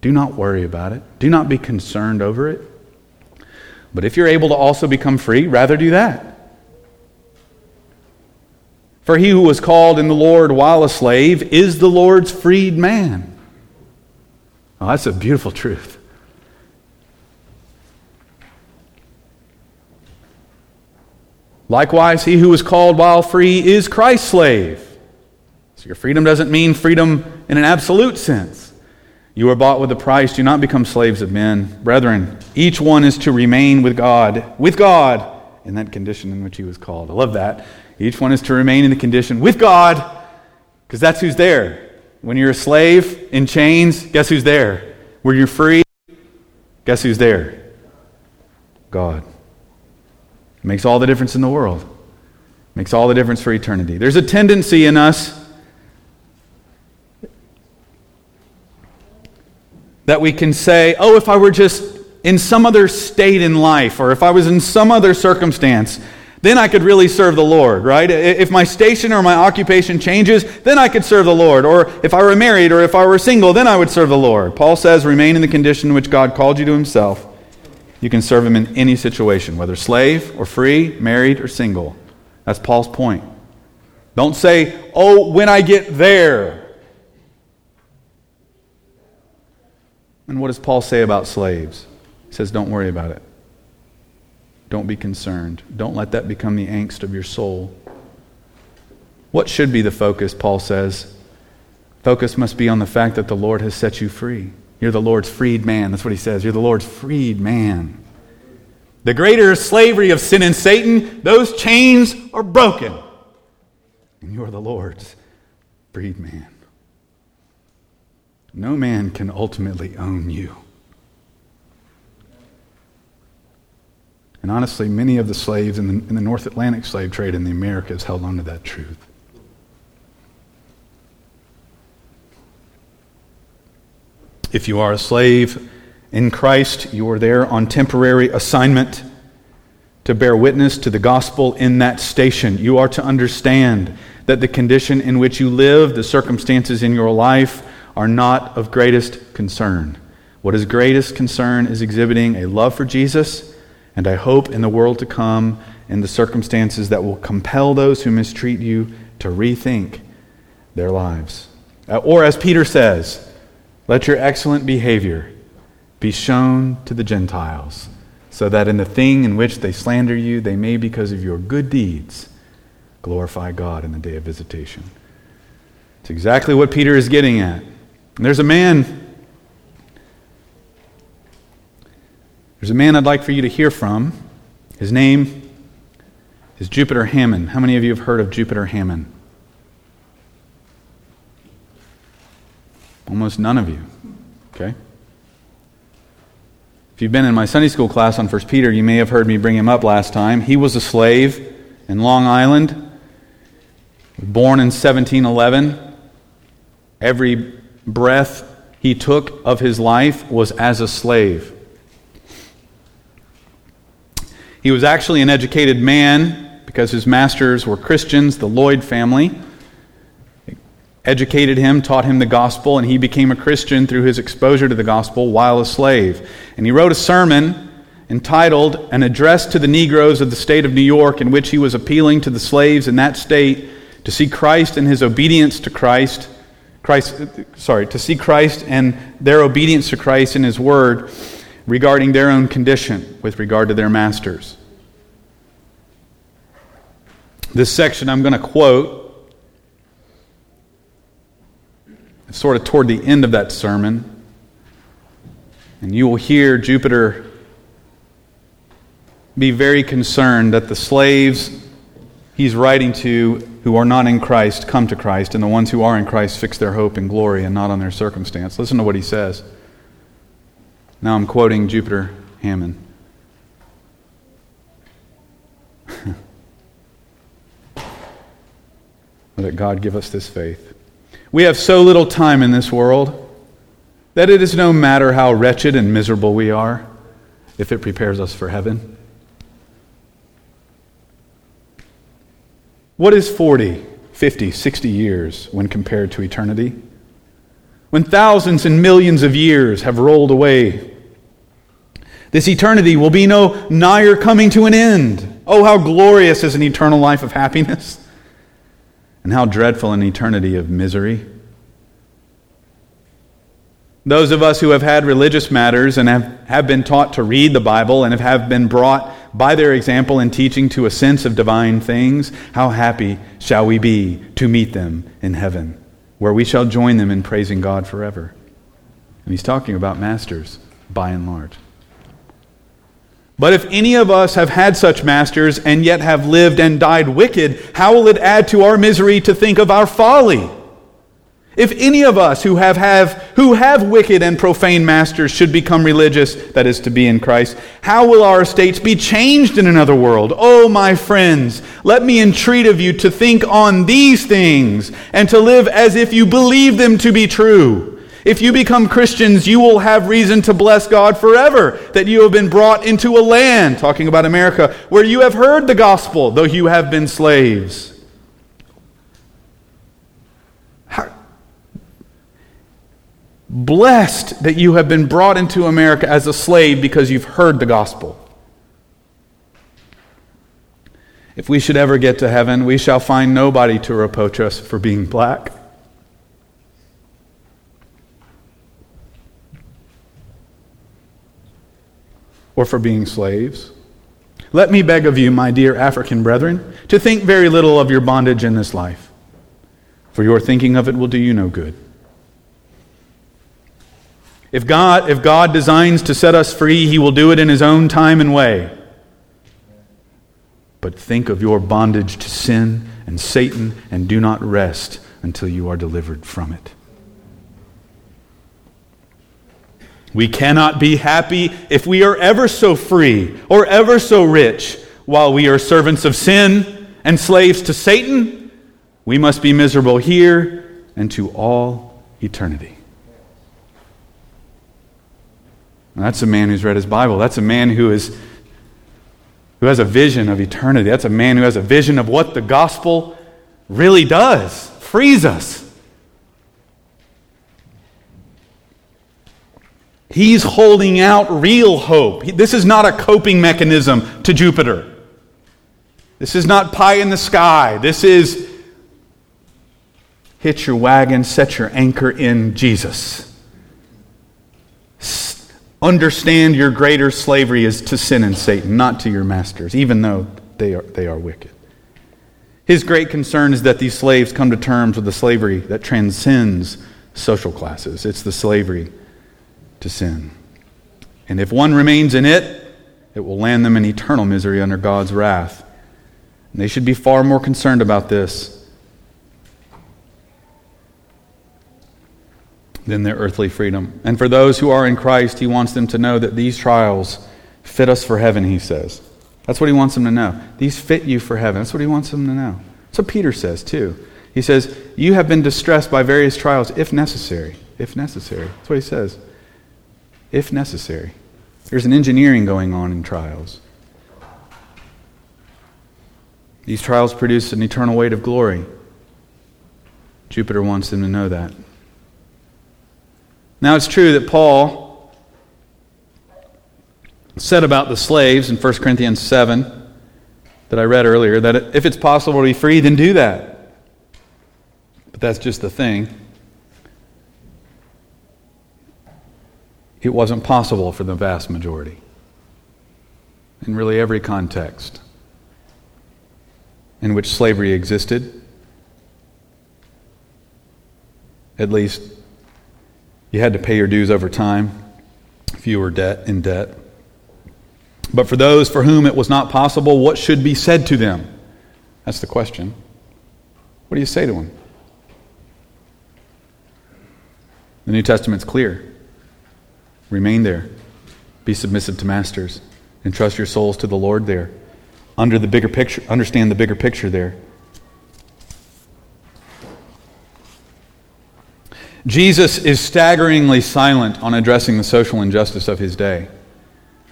Do not worry about it. Do not be concerned over it. But if you're able to also become free, rather do that. For he who was called in the Lord while a slave is the Lord's freed man. Oh, that's a beautiful truth. Likewise, he who was called while free is Christ's slave. So your freedom doesn't mean freedom in an absolute sense. You are bought with a price. Do not become slaves of men. Brethren, each one is to remain with God, with God, in that condition in which he was called. I love that. Each one is to remain in the condition with God, because that's who's there. When you're a slave in chains, guess who's there? When you're free, guess who's there? God. It makes all the difference in the world. It makes all the difference for eternity. There's a tendency in us that we can say, oh, if I were just in some other state in life, or if I was in some other circumstance, then I could really serve the Lord, right? If my station or my occupation changes, then I could serve the Lord. Or if I were married or if I were single, then I would serve the Lord. Paul says, remain in the condition in which God called you to himself. You can serve him in any situation, whether slave or free, married or single. That's Paul's point. Don't say, oh, when I get there. And what does Paul say about slaves? He says, don't worry about it. Don't be concerned. Don't let that become the angst of your soul. What should be the focus, Paul says? Focus must be on the fact that the Lord has set you free. You're the Lord's freed man. That's what he says. You're the Lord's freed man. The greater slavery of sin and Satan, those chains are broken. And you are the Lord's freed man. No man can ultimately own you. And honestly, many of the slaves in the, in the North Atlantic slave trade in the Americas held on to that truth. If you are a slave in Christ, you are there on temporary assignment to bear witness to the gospel in that station. You are to understand that the condition in which you live, the circumstances in your life, are not of greatest concern. What is greatest concern is exhibiting a love for Jesus and I hope in the world to come, in the circumstances that will compel those who mistreat you to rethink their lives. Uh, or, as Peter says, let your excellent behavior be shown to the Gentiles, so that in the thing in which they slander you, they may, because of your good deeds, glorify God in the day of visitation. It's exactly what Peter is getting at. And there's a man There's a man I'd like for you to hear from. His name is Jupiter Hammon. How many of you have heard of Jupiter Hammon? Almost none of you. Okay? If you've been in my Sunday school class on 1 Peter, you may have heard me bring him up last time. He was a slave in Long Island, born in 1711. Every breath he took of his life was as a slave. He was actually an educated man because his masters were Christians, the Lloyd family. educated him, taught him the gospel, and he became a Christian through his exposure to the gospel while a slave. And he wrote a sermon entitled An Address to the Negroes of the State of New York, in which he was appealing to the slaves in that state to see Christ and his obedience to Christ. Christ, sorry, to see Christ and their obedience to Christ in his word regarding their own condition with regard to their masters. This section I'm going to quote sort of toward the end of that sermon. And you will hear Jupiter be very concerned that the slaves he's writing to who are not in Christ come to Christ, and the ones who are in Christ fix their hope in glory and not on their circumstance. Listen to what he says. Now I'm quoting Jupiter Hammon. Let God give us this faith. We have so little time in this world that it is no matter how wretched and miserable we are if it prepares us for heaven. What is 40, 50, 60 years when compared to eternity? when thousands and millions of years have rolled away. This eternity will be no nigher coming to an end. Oh, how glorious is an eternal life of happiness, and how dreadful an eternity of misery. Those of us who have had religious matters and have, have been taught to read the Bible and have, have been brought by their example and teaching to a sense of divine things, how happy shall we be to meet them in heaven where we shall join them in praising God forever. And he's talking about masters, by and large. But if any of us have had such masters and yet have lived and died wicked, how will it add to our misery to think of our folly? If any of us who have, have, who have wicked and profane masters should become religious, that is to be in Christ, how will our estates be changed in another world? Oh, my friends, let me entreat of you to think on these things and to live as if you believe them to be true. If you become Christians, you will have reason to bless God forever that you have been brought into a land, talking about America, where you have heard the gospel, though you have been slaves. Blessed that you have been brought into America as a slave because you've heard the gospel. If we should ever get to heaven, we shall find nobody to reproach us for being black. Or for being slaves. Let me beg of you, my dear African brethren, to think very little of your bondage in this life, for your thinking of it will do you no good. If God, if God designs to set us free, he will do it in his own time and way. But think of your bondage to sin and Satan and do not rest until you are delivered from it. We cannot be happy if we are ever so free or ever so rich while we are servants of sin and slaves to Satan. We must be miserable here and to all eternity. that's a man who's read his Bible. That's a man who is who has a vision of eternity. That's a man who has a vision of what the gospel really does. Frees us. He's holding out real hope. This is not a coping mechanism to Jupiter. This is not pie in the sky. This is hitch your wagon, set your anchor in Jesus understand your greater slavery is to sin and Satan, not to your masters, even though they are, they are wicked. His great concern is that these slaves come to terms with the slavery that transcends social classes. It's the slavery to sin. And if one remains in it, it will land them in eternal misery under God's wrath. And they should be far more concerned about this than their earthly freedom. And for those who are in Christ, he wants them to know that these trials fit us for heaven, he says. That's what he wants them to know. These fit you for heaven. That's what he wants them to know. That's what Peter says, too. He says, You have been distressed by various trials, if necessary. If necessary. That's what he says. If necessary. There's an engineering going on in trials. These trials produce an eternal weight of glory. Jupiter wants them to know that. Now, it's true that Paul said about the slaves in 1 Corinthians 7 that I read earlier that if it's possible to be free, then do that. But that's just the thing. It wasn't possible for the vast majority. In really every context in which slavery existed, at least you had to pay your dues over time if you were debt in debt. But for those for whom it was not possible, what should be said to them? That's the question. What do you say to them? The New Testament's clear. Remain there. Be submissive to masters. Entrust your souls to the Lord there. Under the bigger picture, understand the bigger picture there. Jesus is staggeringly silent on addressing the social injustice of his day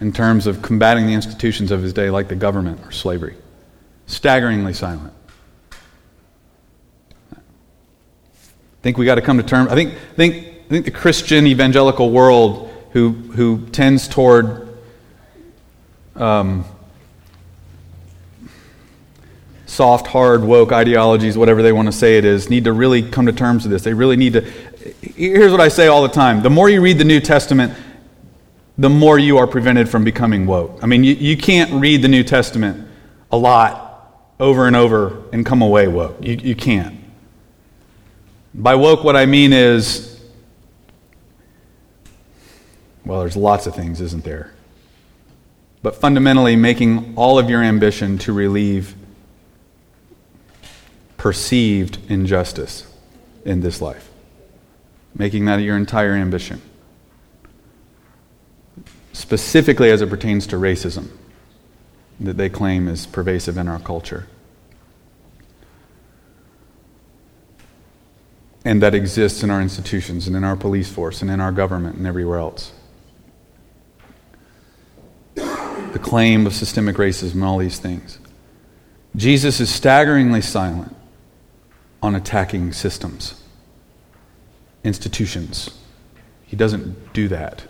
in terms of combating the institutions of his day, like the government or slavery. Staggeringly silent. I think we got to come to terms. I think, I think, I think the Christian evangelical world who, who tends toward um, soft, hard, woke ideologies, whatever they want to say it is, need to really come to terms with this. They really need to here's what I say all the time the more you read the New Testament, the more you are prevented from becoming woke. I mean, you, you can't read the New Testament a lot over and over and come away woke. You, you can't. By woke, what I mean is, well, there's lots of things, isn't there? But fundamentally, making all of your ambition to relieve perceived injustice in this life making that your entire ambition, specifically as it pertains to racism that they claim is pervasive in our culture. And that exists in our institutions and in our police force and in our government and everywhere else. The claim of systemic racism and all these things. Jesus is staggeringly silent on attacking systems institutions. He doesn't do that.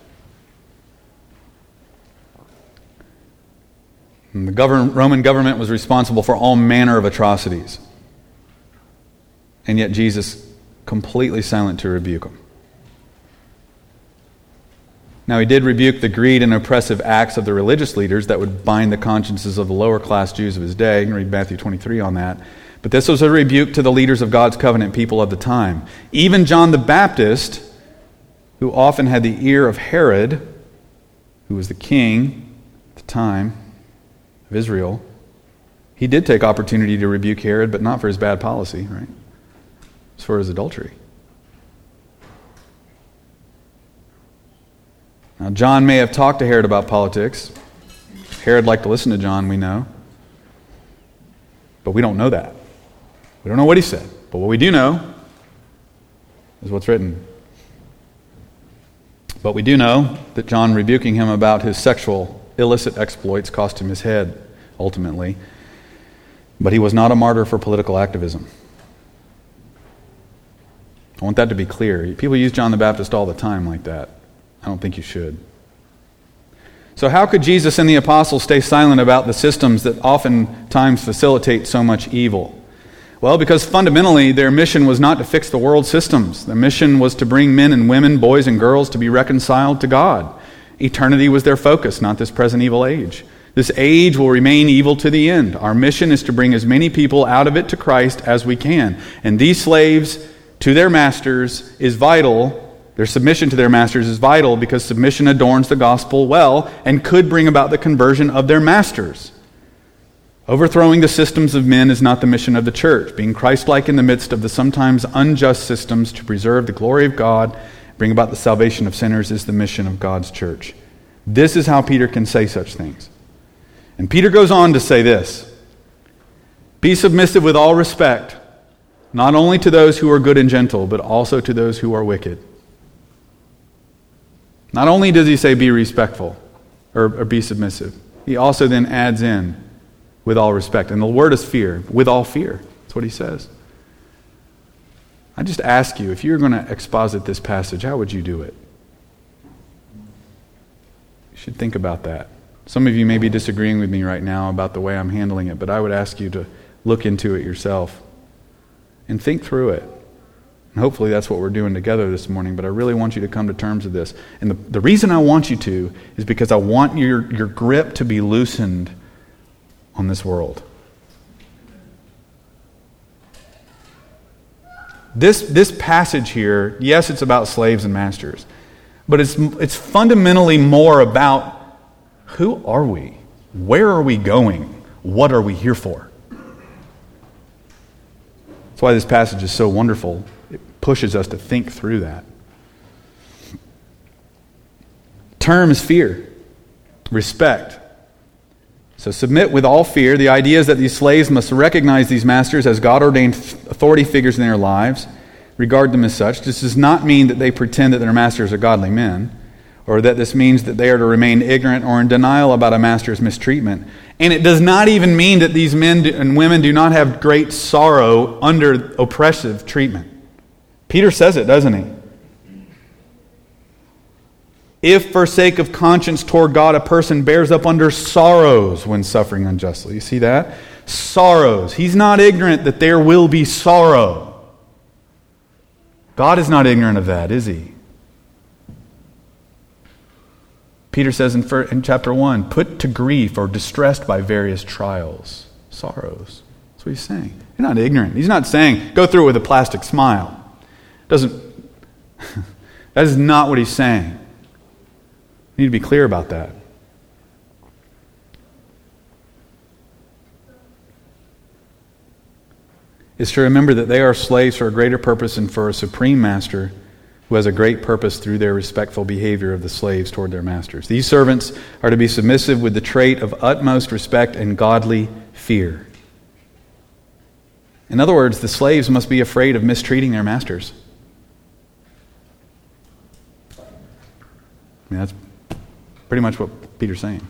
And the govern- Roman government was responsible for all manner of atrocities. And yet Jesus completely silent to rebuke them. Now, he did rebuke the greed and oppressive acts of the religious leaders that would bind the consciences of the lower class Jews of his day. You can read Matthew 23 on that. But this was a rebuke to the leaders of God's covenant people of the time. Even John the Baptist, who often had the ear of Herod, who was the king at the time of Israel, he did take opportunity to rebuke Herod, but not for his bad policy, right? It's for his adultery. Now, John may have talked to Herod about politics. Herod liked to listen to John, we know. But we don't know that. We don't know what he said, but what we do know is what's written. But we do know that John rebuking him about his sexual illicit exploits cost him his head, ultimately. But he was not a martyr for political activism. I want that to be clear. People use John the Baptist all the time like that. I don't think you should. So, how could Jesus and the apostles stay silent about the systems that oftentimes facilitate so much evil? Well, because fundamentally their mission was not to fix the world systems. Their mission was to bring men and women, boys and girls, to be reconciled to God. Eternity was their focus, not this present evil age. This age will remain evil to the end. Our mission is to bring as many people out of it to Christ as we can. And these slaves to their masters is vital. Their submission to their masters is vital because submission adorns the gospel well and could bring about the conversion of their masters. Overthrowing the systems of men is not the mission of the church. Being Christ like in the midst of the sometimes unjust systems to preserve the glory of God, bring about the salvation of sinners, is the mission of God's church. This is how Peter can say such things. And Peter goes on to say this Be submissive with all respect, not only to those who are good and gentle, but also to those who are wicked. Not only does he say be respectful or, or be submissive, he also then adds in with all respect. And the word is fear, with all fear. That's what he says. I just ask you, if you're going to exposit this passage, how would you do it? You should think about that. Some of you may be disagreeing with me right now about the way I'm handling it, but I would ask you to look into it yourself and think through it. And hopefully that's what we're doing together this morning, but I really want you to come to terms with this. And the, the reason I want you to is because I want your, your grip to be loosened on this world. This, this passage here, yes, it's about slaves and masters, but it's, it's fundamentally more about who are we? Where are we going? What are we here for? That's why this passage is so wonderful. Pushes us to think through that. Term is fear, respect, so submit with all fear. The idea is that these slaves must recognize these masters as God ordained authority figures in their lives, regard them as such. This does not mean that they pretend that their masters are godly men, or that this means that they are to remain ignorant or in denial about a master's mistreatment. And it does not even mean that these men and women do not have great sorrow under oppressive treatment. Peter says it, doesn't he? If, for sake of conscience toward God, a person bears up under sorrows when suffering unjustly. You see that? Sorrows. He's not ignorant that there will be sorrow. God is not ignorant of that, is he? Peter says in, in chapter 1 put to grief or distressed by various trials, sorrows. That's what he's saying. You're not ignorant. He's not saying go through it with a plastic smile. Doesn't that is not what he's saying. You need to be clear about that. Is to remember that they are slaves for a greater purpose and for a supreme master who has a great purpose through their respectful behavior of the slaves toward their masters. These servants are to be submissive with the trait of utmost respect and godly fear. In other words, the slaves must be afraid of mistreating their masters. Mean, that's Pretty much what Peter's saying.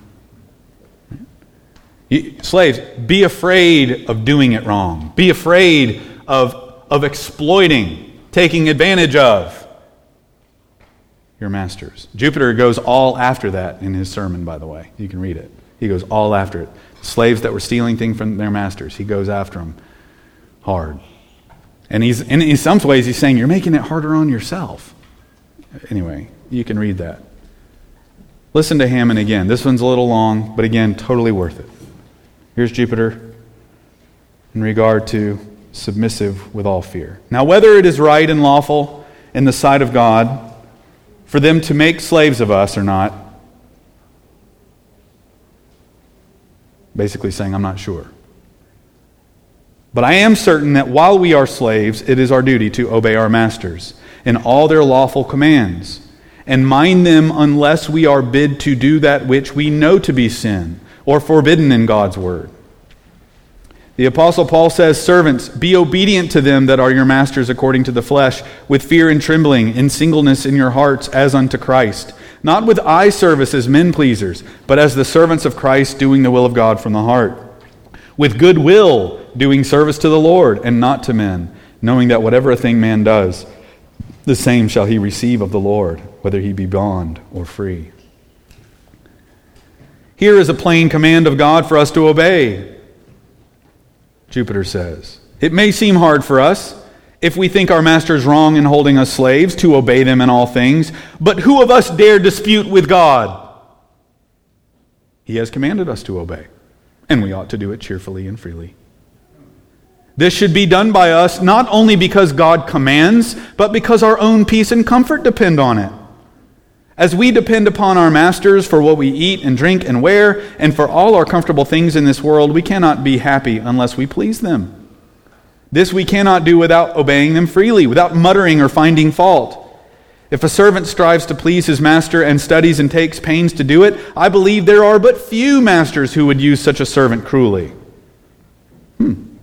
You, slaves, be afraid of doing it wrong. Be afraid of, of exploiting, taking advantage of your masters. Jupiter goes all after that in his sermon, by the way. You can read it. He goes all after it. Slaves that were stealing things from their masters, he goes after them hard. And he's, in some ways, he's saying, You're making it harder on yourself. Anyway, you can read that. Listen to Hammon again. This one's a little long, but again, totally worth it. Here's Jupiter in regard to submissive with all fear. Now, whether it is right and lawful in the sight of God for them to make slaves of us or not, basically saying, I'm not sure. But I am certain that while we are slaves, it is our duty to obey our masters in all their lawful commands and mind them unless we are bid to do that which we know to be sin or forbidden in God's word. The Apostle Paul says, Servants, be obedient to them that are your masters according to the flesh, with fear and trembling, in singleness in your hearts, as unto Christ. Not with eye service as men pleasers, but as the servants of Christ, doing the will of God from the heart. With good will, doing service to the Lord, and not to men, knowing that whatever a thing man does, the same shall he receive of the Lord, whether he be bond or free. Here is a plain command of God for us to obey. Jupiter says, It may seem hard for us, if we think our master is wrong in holding us slaves, to obey them in all things, but who of us dare dispute with God? He has commanded us to obey, and we ought to do it cheerfully and freely. This should be done by us not only because God commands, but because our own peace and comfort depend on it. As we depend upon our masters for what we eat and drink and wear, and for all our comfortable things in this world, we cannot be happy unless we please them. This we cannot do without obeying them freely, without muttering or finding fault. If a servant strives to please his master and studies and takes pains to do it, I believe there are but few masters who would use such a servant cruelly. Hmm.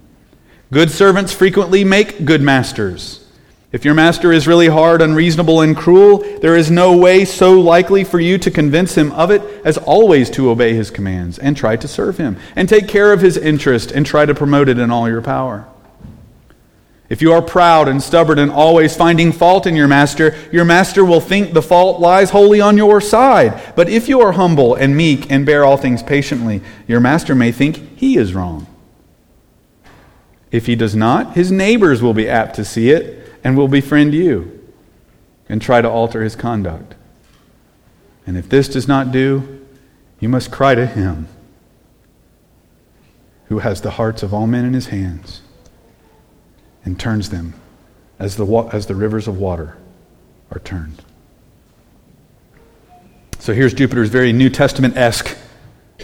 Good servants frequently make good masters. If your master is really hard, unreasonable, and cruel, there is no way so likely for you to convince him of it as always to obey his commands and try to serve him and take care of his interest and try to promote it in all your power. If you are proud and stubborn and always finding fault in your master, your master will think the fault lies wholly on your side. But if you are humble and meek and bear all things patiently, your master may think he is wrong. If he does not, his neighbors will be apt to see it and will befriend you and try to alter his conduct. And if this does not do, you must cry to him who has the hearts of all men in his hands and turns them as the, as the rivers of water are turned. So here's Jupiter's very New Testament esque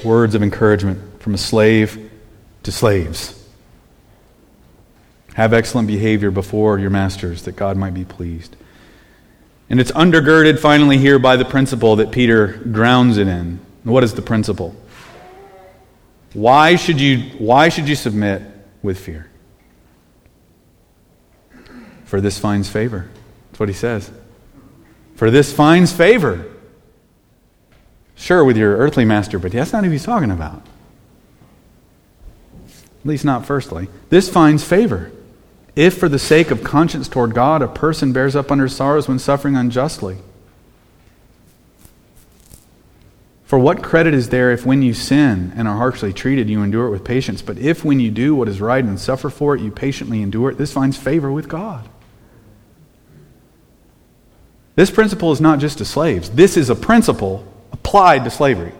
words of encouragement from a slave to slaves. Have excellent behavior before your masters, that God might be pleased. And it's undergirded finally here by the principle that Peter grounds it in. What is the principle? Why should you, why should you submit with fear? For this finds favor. That's what he says. For this finds favor. Sure, with your earthly master, but that's not who he's talking about. At least not firstly. This finds favor. If, for the sake of conscience toward God, a person bears up under sorrows when suffering unjustly. For what credit is there if when you sin and are harshly treated, you endure it with patience? But if when you do what is right and suffer for it, you patiently endure it, this finds favor with God. This principle is not just to slaves, this is a principle applied to slavery.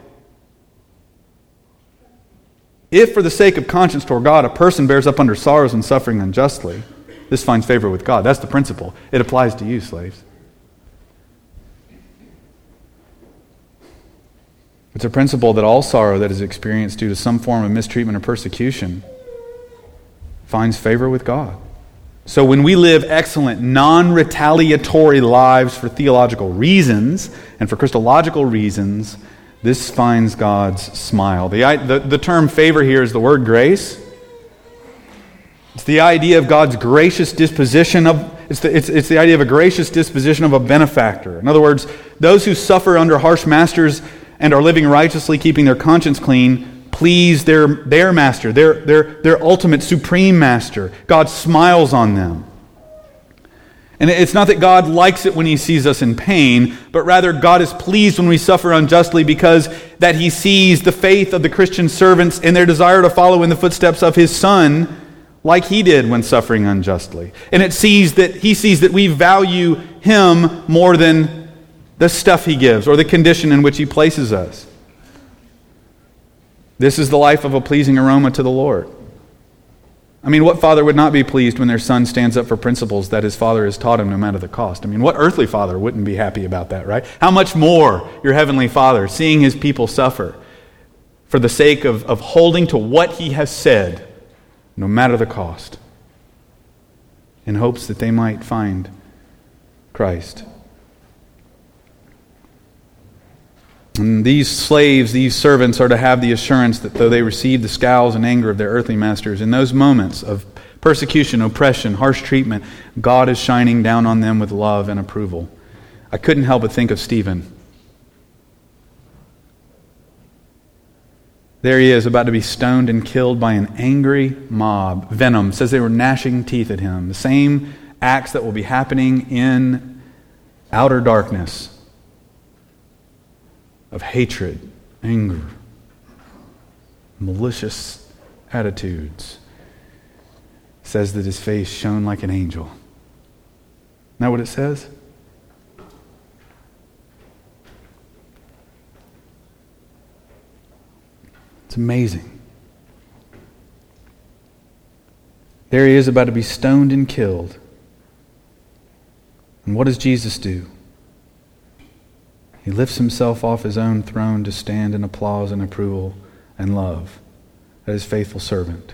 If, for the sake of conscience toward God, a person bears up under sorrows and suffering unjustly, this finds favor with God. That's the principle. It applies to you, slaves. It's a principle that all sorrow that is experienced due to some form of mistreatment or persecution finds favor with God. So when we live excellent, non retaliatory lives for theological reasons and for Christological reasons, this finds God's smile. The, the, the term favor here is the word grace. It's the idea of God's gracious disposition of, it's the, it's, it's the idea of a gracious disposition of a benefactor. In other words, those who suffer under harsh masters and are living righteously, keeping their conscience clean, please their, their master, their, their, their ultimate supreme master. God smiles on them. And it's not that God likes it when he sees us in pain, but rather God is pleased when we suffer unjustly because that he sees the faith of the Christian servants and their desire to follow in the footsteps of his son like he did when suffering unjustly. And it sees that he sees that we value him more than the stuff he gives or the condition in which he places us. This is the life of a pleasing aroma to the Lord. I mean, what father would not be pleased when their son stands up for principles that his father has taught him no matter the cost? I mean, what earthly father wouldn't be happy about that, right? How much more your heavenly father seeing his people suffer for the sake of, of holding to what he has said, no matter the cost, in hopes that they might find Christ. And these slaves, these servants, are to have the assurance that though they receive the scowls and anger of their earthly masters, in those moments of persecution, oppression, harsh treatment, God is shining down on them with love and approval. I couldn't help but think of Stephen. There he is, about to be stoned and killed by an angry mob. Venom says they were gnashing teeth at him. The same acts that will be happening in outer darkness of hatred, anger, malicious attitudes. says that his face shone like an angel. Isn't that what it says? It's amazing. There he is about to be stoned and killed. And what does Jesus do? He lifts himself off his own throne to stand in applause and approval and love at his faithful servant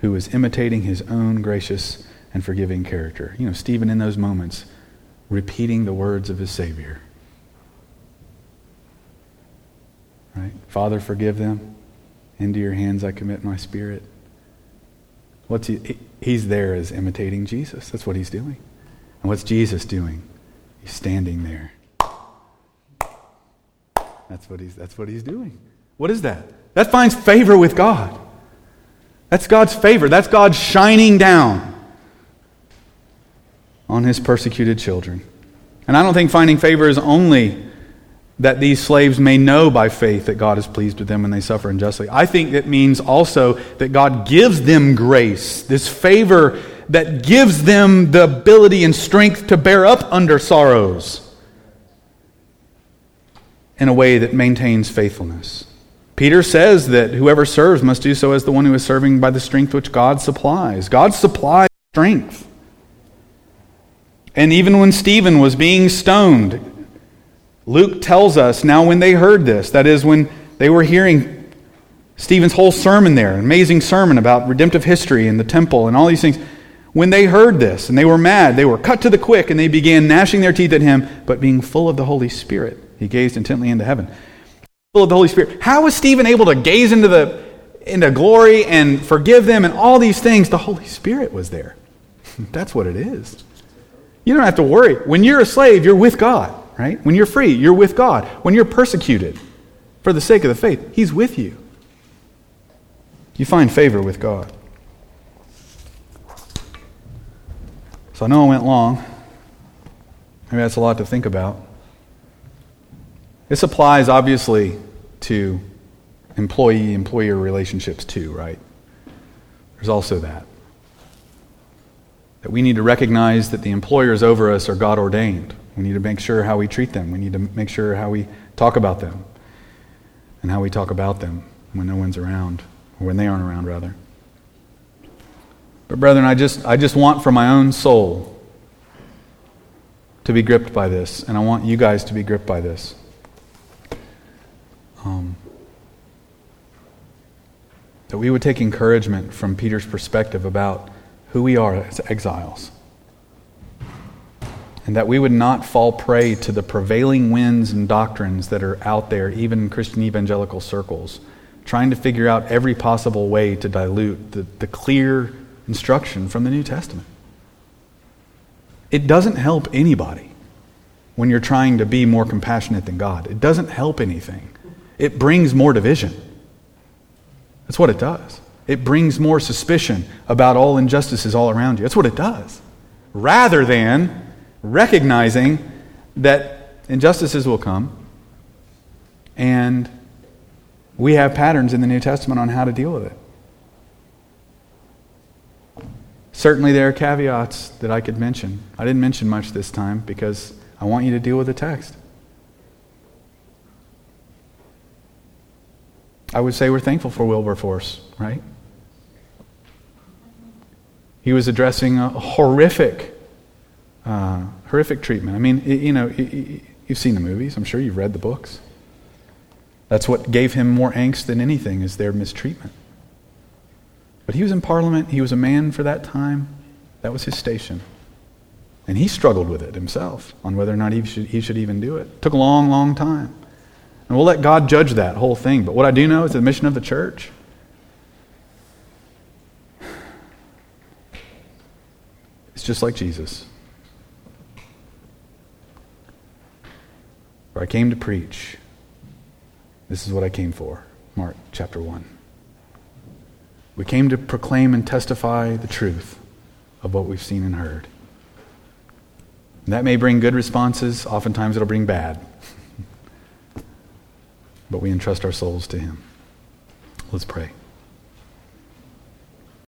who is imitating his own gracious and forgiving character. You know, Stephen in those moments repeating the words of his Savior. Right? Father, forgive them. Into your hands I commit my spirit. What's he? He's there as imitating Jesus. That's what he's doing. And what's Jesus doing? He's standing there. That's what he's, that's what he's doing. What is that? That finds favor with God. That's God's favor. That's God shining down on his persecuted children. And I don't think finding favor is only that these slaves may know by faith that God is pleased with them when they suffer unjustly. I think it means also that God gives them grace, this favor that gives them the ability and strength to bear up under sorrows in a way that maintains faithfulness. Peter says that whoever serves must do so as the one who is serving by the strength which God supplies. God supplies strength. And even when Stephen was being stoned, Luke tells us now when they heard this, that is, when they were hearing Stephen's whole sermon there, an amazing sermon about redemptive history and the temple and all these things, when they heard this and they were mad, they were cut to the quick and they began gnashing their teeth at him, but being full of the Holy Spirit, he gazed intently into heaven full of the Holy Spirit. How was Stephen able to gaze into the into glory and forgive them and all these things? The Holy Spirit was there. That's what it is. You don't have to worry. When you're a slave, you're with God, right? When you're free, you're with God. When you're persecuted for the sake of the faith, He's with you. You find favor with God. So I know I went long. Maybe that's a lot to think about. This applies, obviously, to employee employer relationships too, right? There's also that. That we need to recognize that the employers over us are God ordained. We need to make sure how we treat them. We need to make sure how we talk about them and how we talk about them when no one's around, or when they aren't around, rather. But, brethren, I just, I just want for my own soul to be gripped by this, and I want you guys to be gripped by this. Um, that we would take encouragement from Peter's perspective about who we are as exiles. And that we would not fall prey to the prevailing winds and doctrines that are out there, even in Christian evangelical circles, trying to figure out every possible way to dilute the, the clear instruction from the New Testament. It doesn't help anybody when you're trying to be more compassionate than God. It doesn't help anything it brings more division. That's what it does. It brings more suspicion about all injustices all around you. That's what it does. Rather than recognizing that injustices will come and we have patterns in the New Testament on how to deal with it. Certainly, there are caveats that I could mention. I didn't mention much this time because I want you to deal with the text. I would say we're thankful for Wilberforce, right? He was addressing a horrific, uh, horrific treatment. I mean, you know, you've seen the movies. I'm sure you've read the books. That's what gave him more angst than anything is their mistreatment. But he was in Parliament. He was a man for that time. That was his station. And he struggled with it himself on whether or not he should, he should even do it. it took a long, long time. And we'll let God judge that whole thing. But what I do know is the mission of the church. It's just like Jesus. For I came to preach. This is what I came for. Mark chapter 1. We came to proclaim and testify the truth of what we've seen and heard. And that may bring good responses, oftentimes it'll bring bad but we entrust our souls to Him. Let's pray.